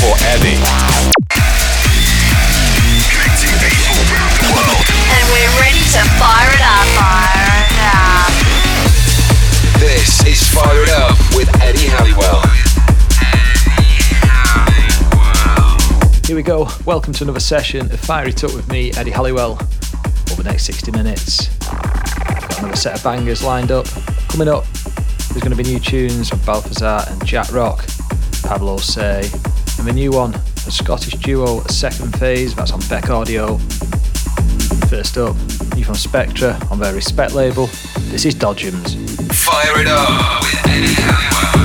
ready for Eddie. And we're ready to fire it up. Fire it up. This is Fire It Up with Eddie Halliwell. Here we go. Welcome to another session of Fire It Up with me, Eddie Halliwell. Over the next 60 minutes, got another set of bangers lined up. Coming up, there's going to be new tunes from Balthazar and JackRock, Pablo Say, and the new one, the Scottish duo Second Phase, that's on Beck Audio. First up, new from Spectra on their Respect label. This is Dodgems. Fire It Up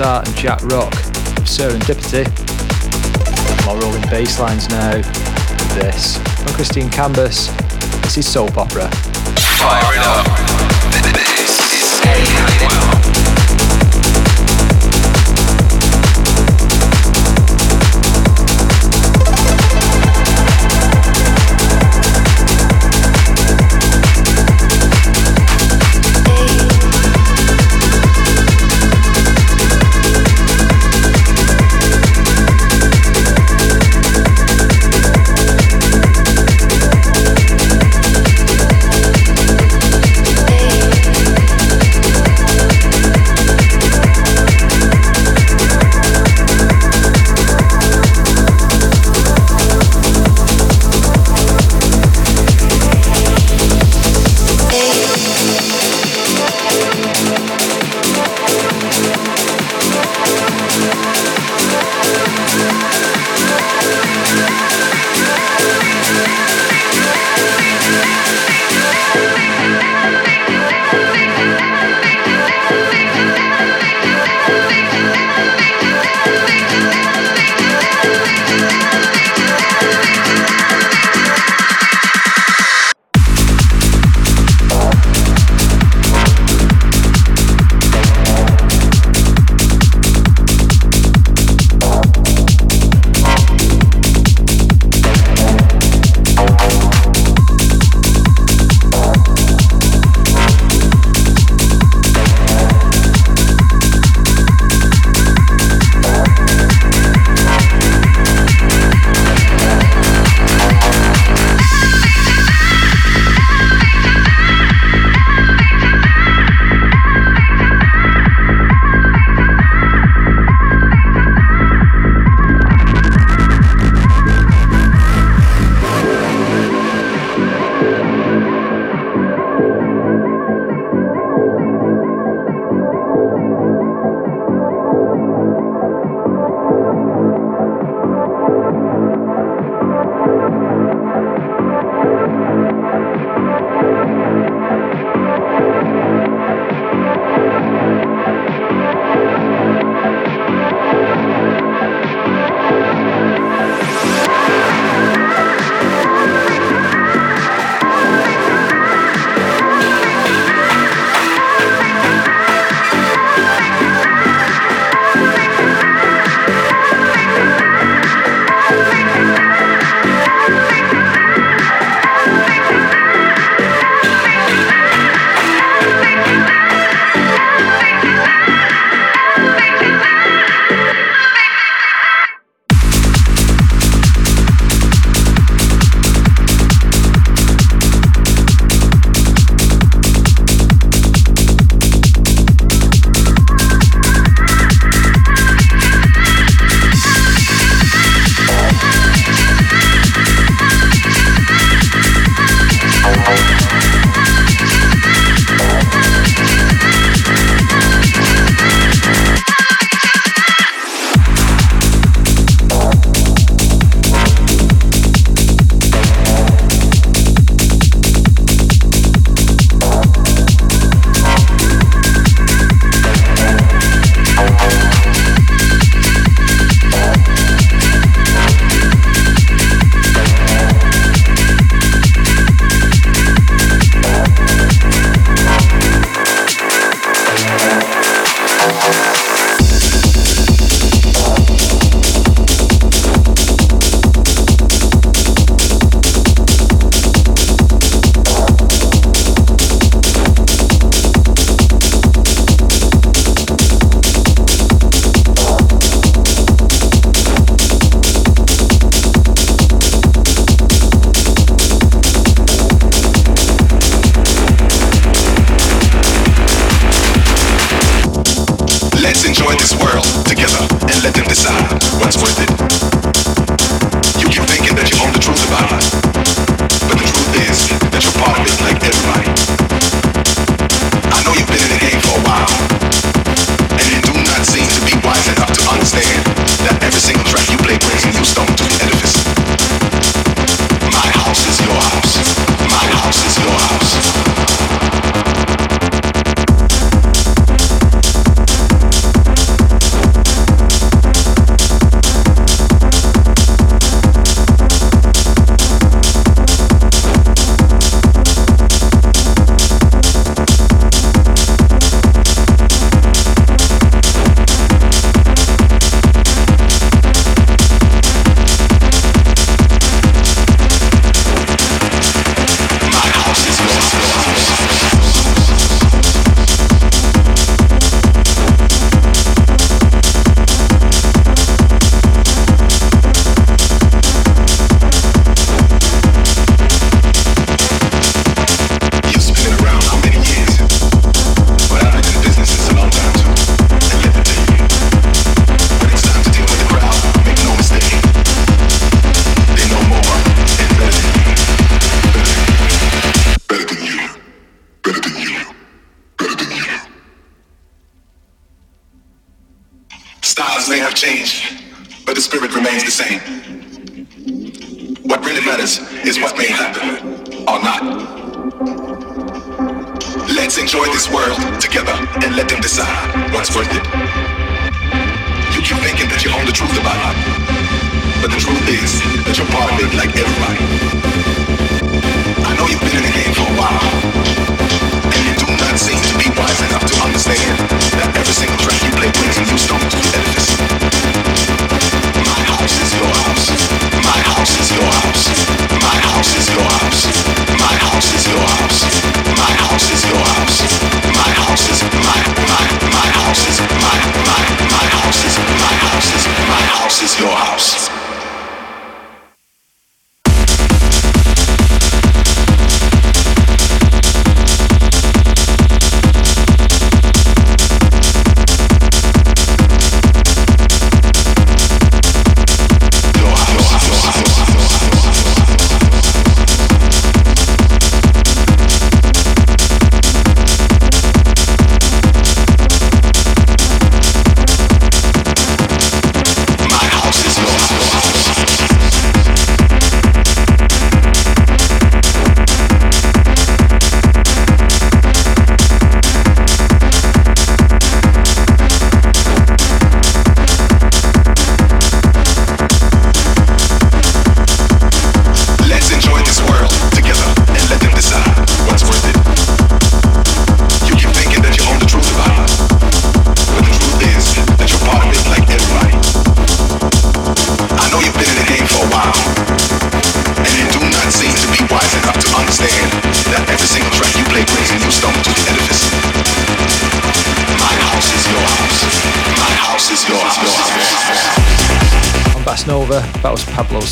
Balthazar and JackRock of Serendipity. More rolling bass lines now. This from Christine Cambus. This is soap opera. Fire it up. This is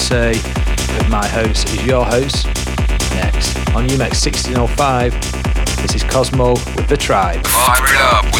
say that my host is your host next on Umek's 1605. This is Cosmo with the tribe. Vibe it up.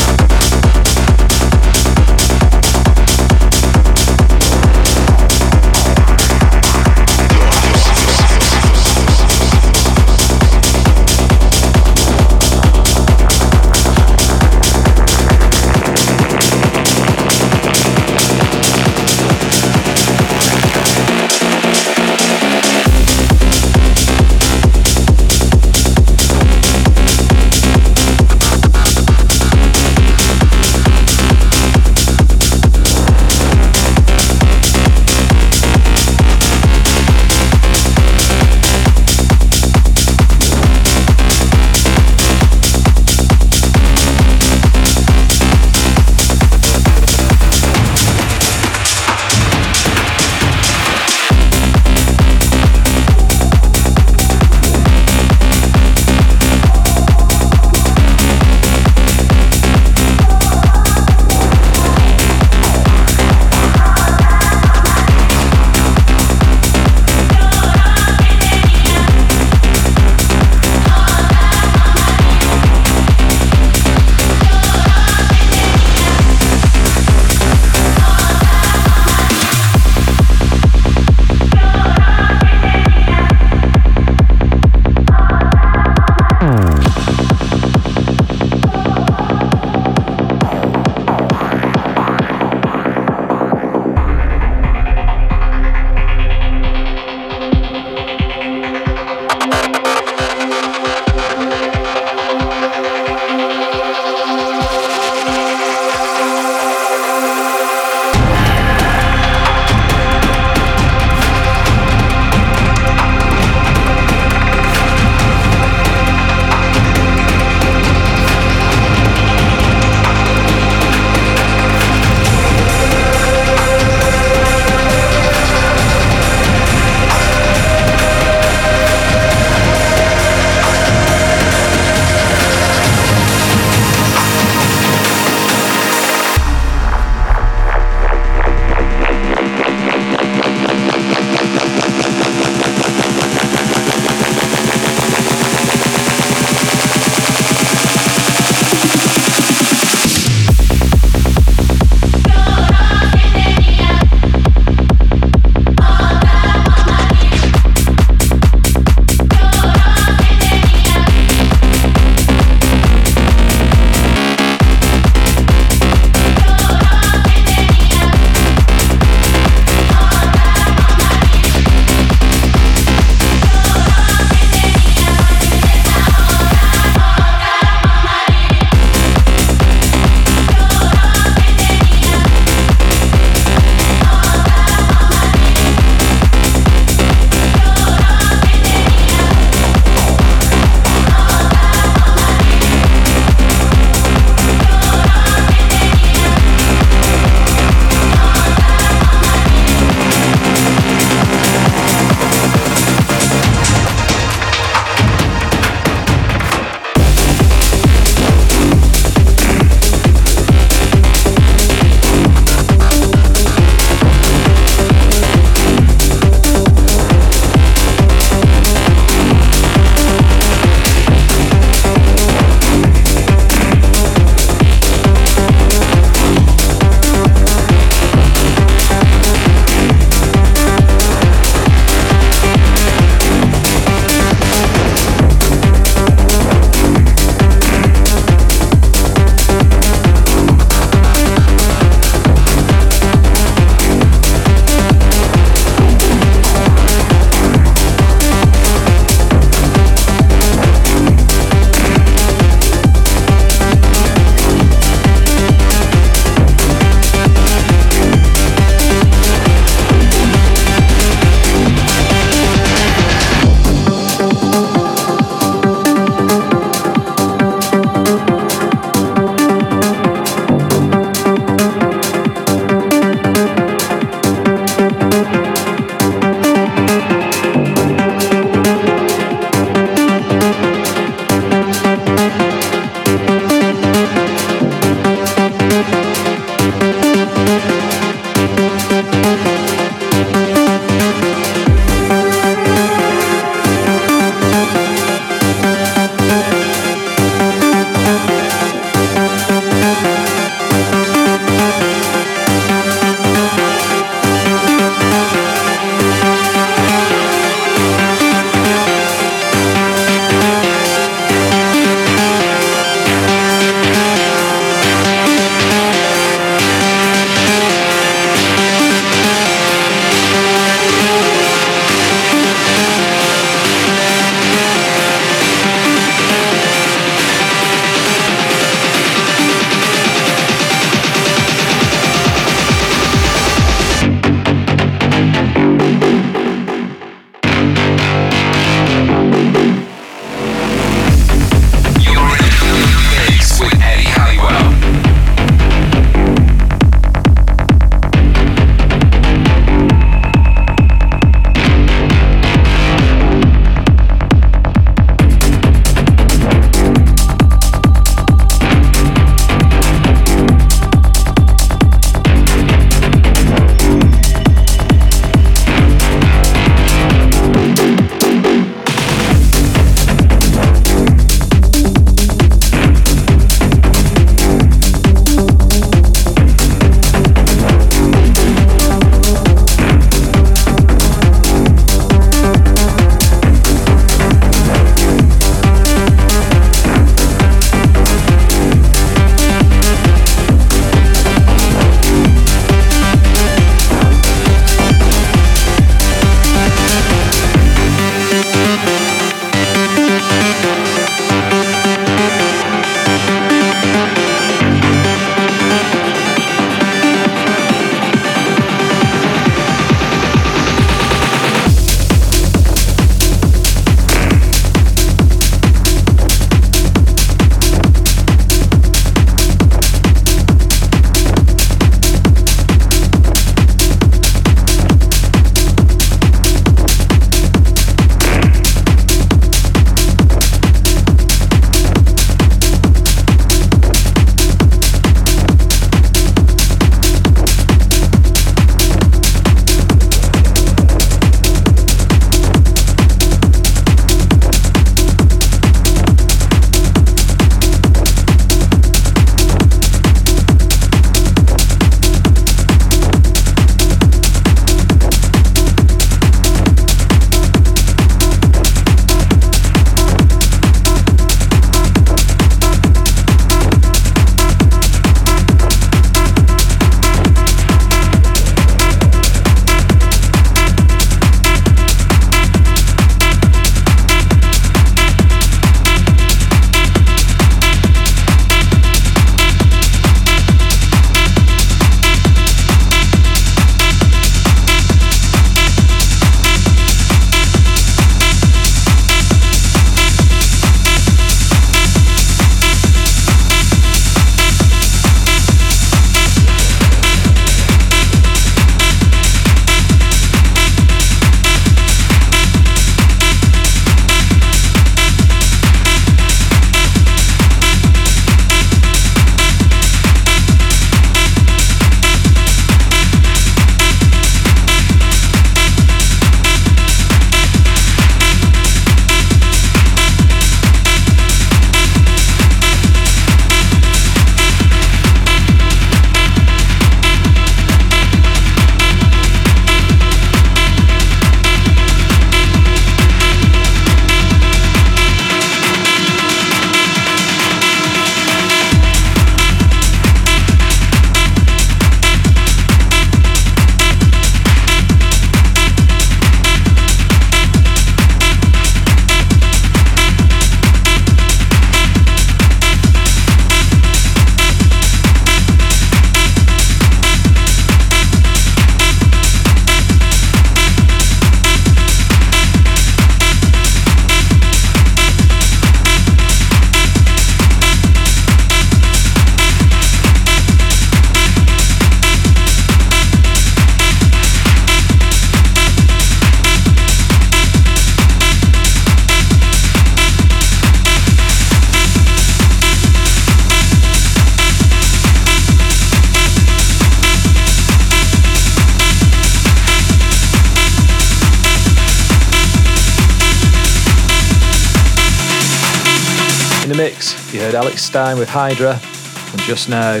Alex Stein with Hydra, and just now,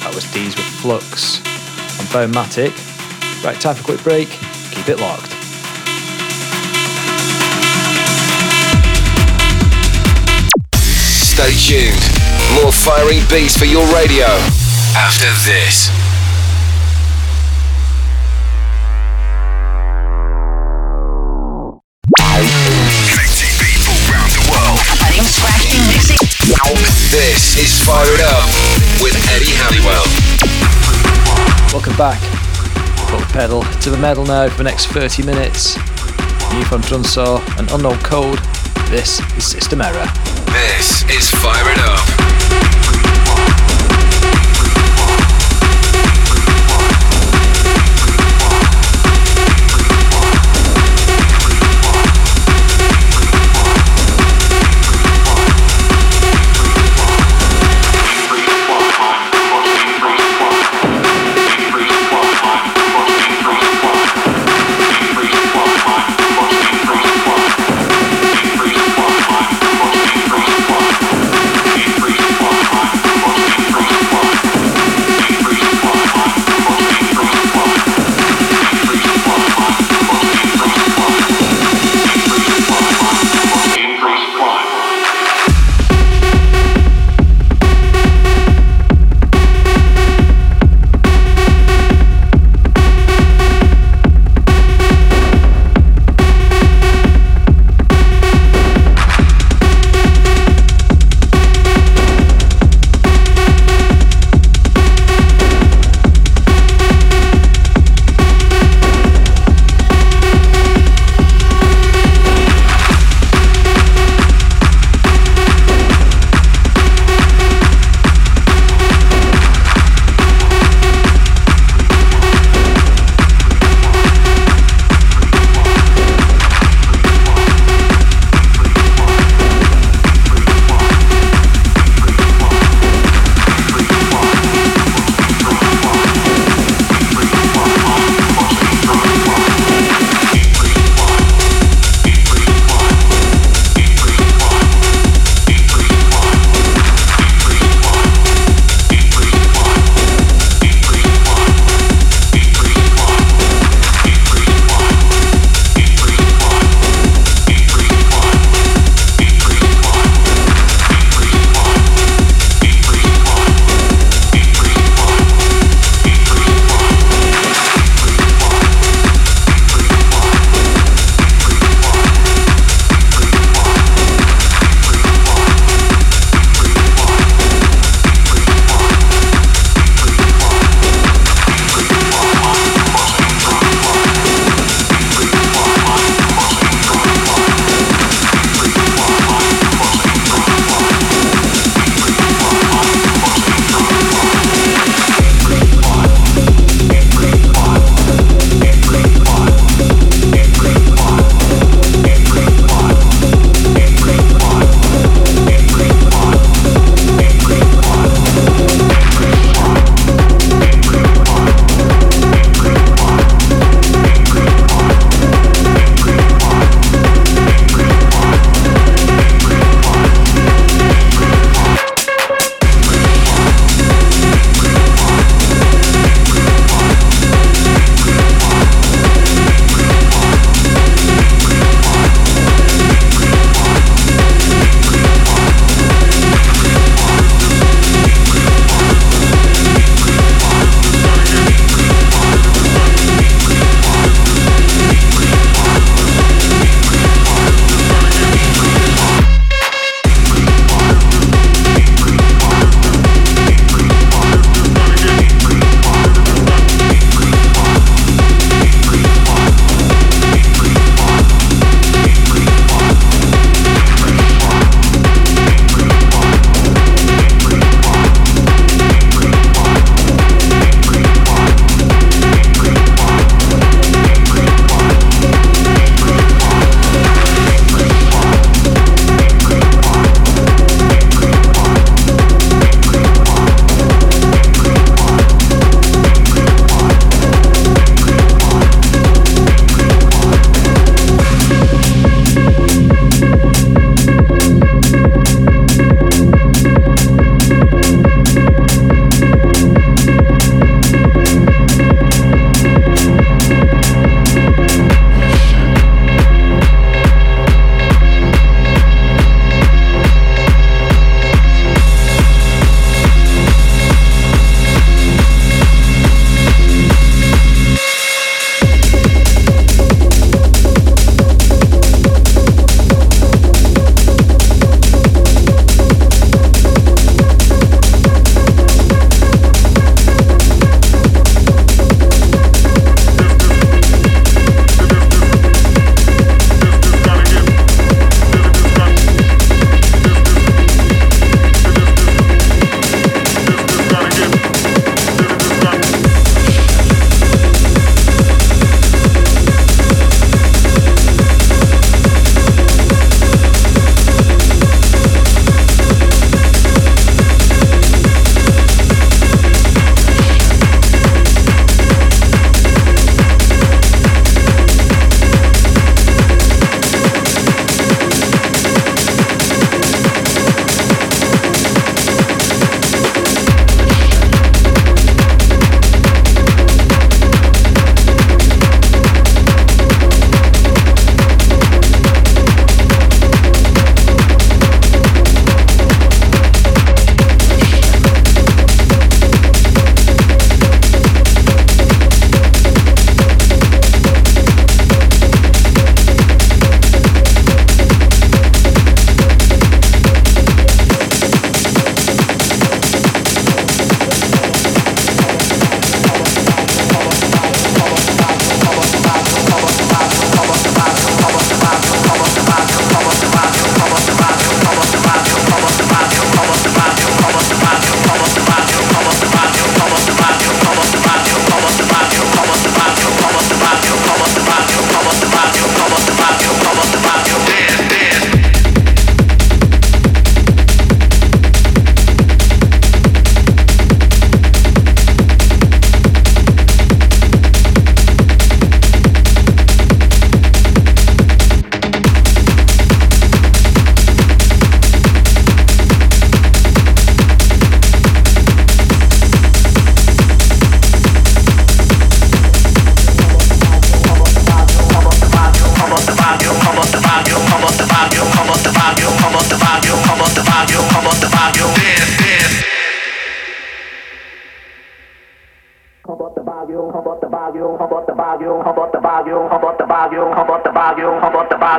that was Deez with Flux on Bonematic. Right, time for a quick break. Keep it locked. Stay tuned. More firing beats for your radio after this. Back. Full pedal to the metal now for the next 30 minutes. New from Drunsaw and Unknown Code. This is System Error. This is Fire It Up.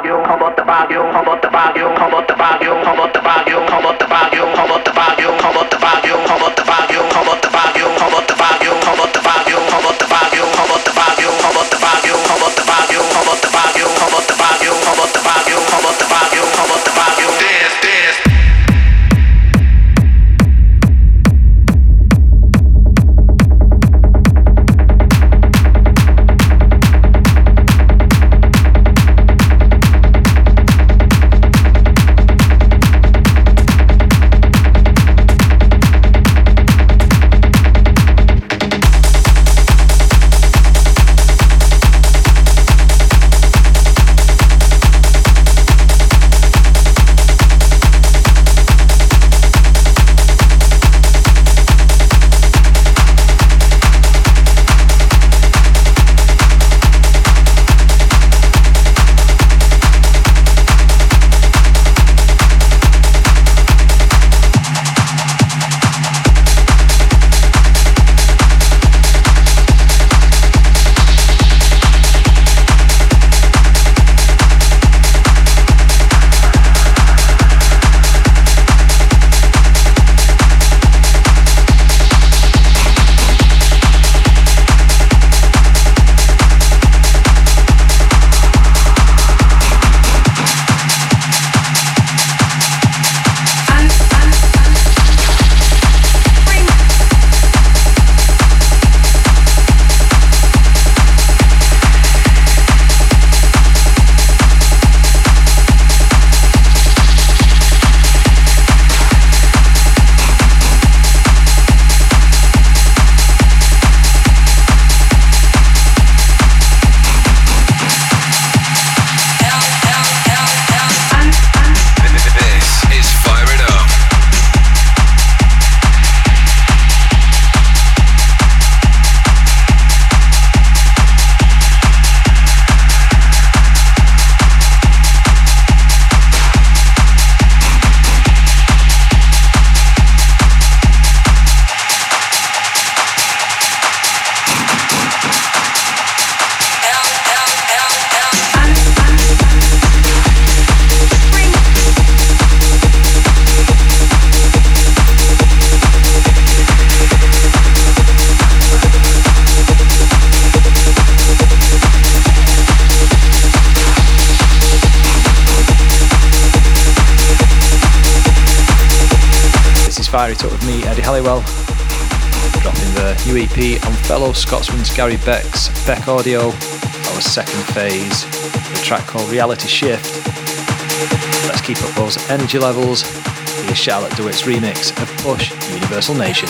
Come on. Scotsman's Gary Beck's BEK Audio. our second phase, a track called Reality Shift. Let's keep up those energy levels. Here's Charlotte de Witte's remix of Push Universal Nation.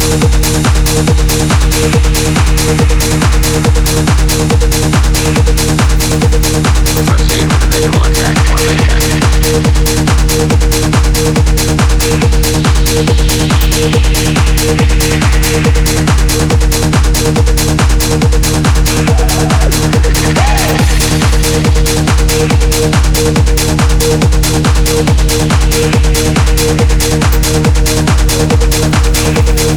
Thank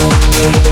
Hey!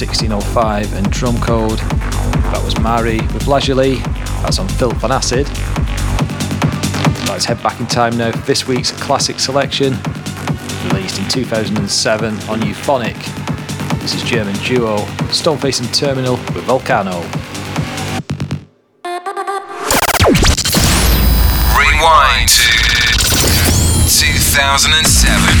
1605 and Drumcode. That was Mari with Lazuli. That's on Filth on Acid. Let's head back in time now for this week's classic selection, released in 2007 on Euphonic. This is German duo Stoneface and Terminal with Volcano. Rewind to 2007.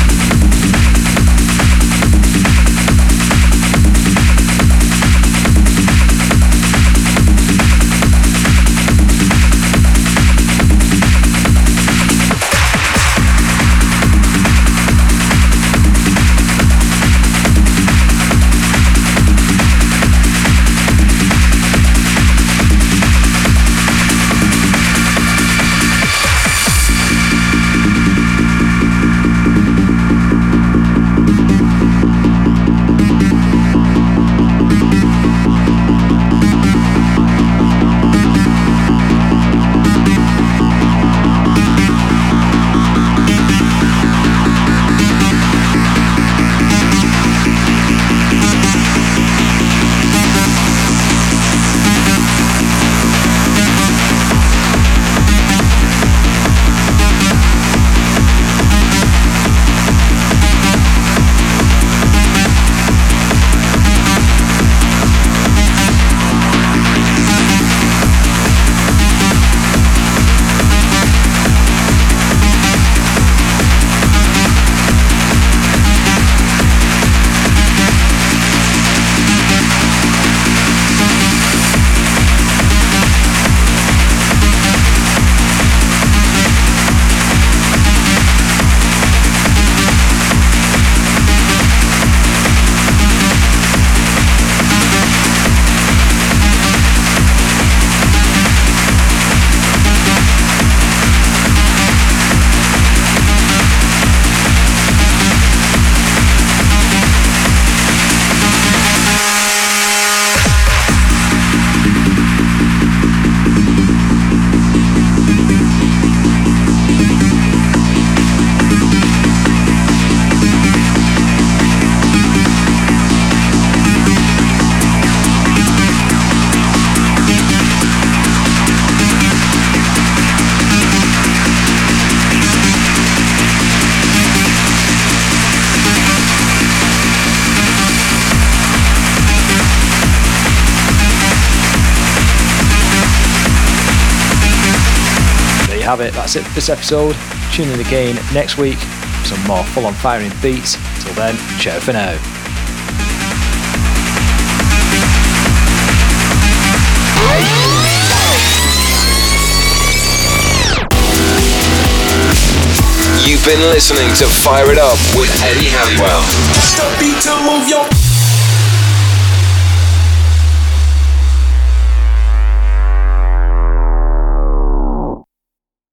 Have it. That's it for this episode. Tune in again next week for some more full on firing beats. Till then, ciao for now. You've been listening to Fire It Up with Eddie Halliwell.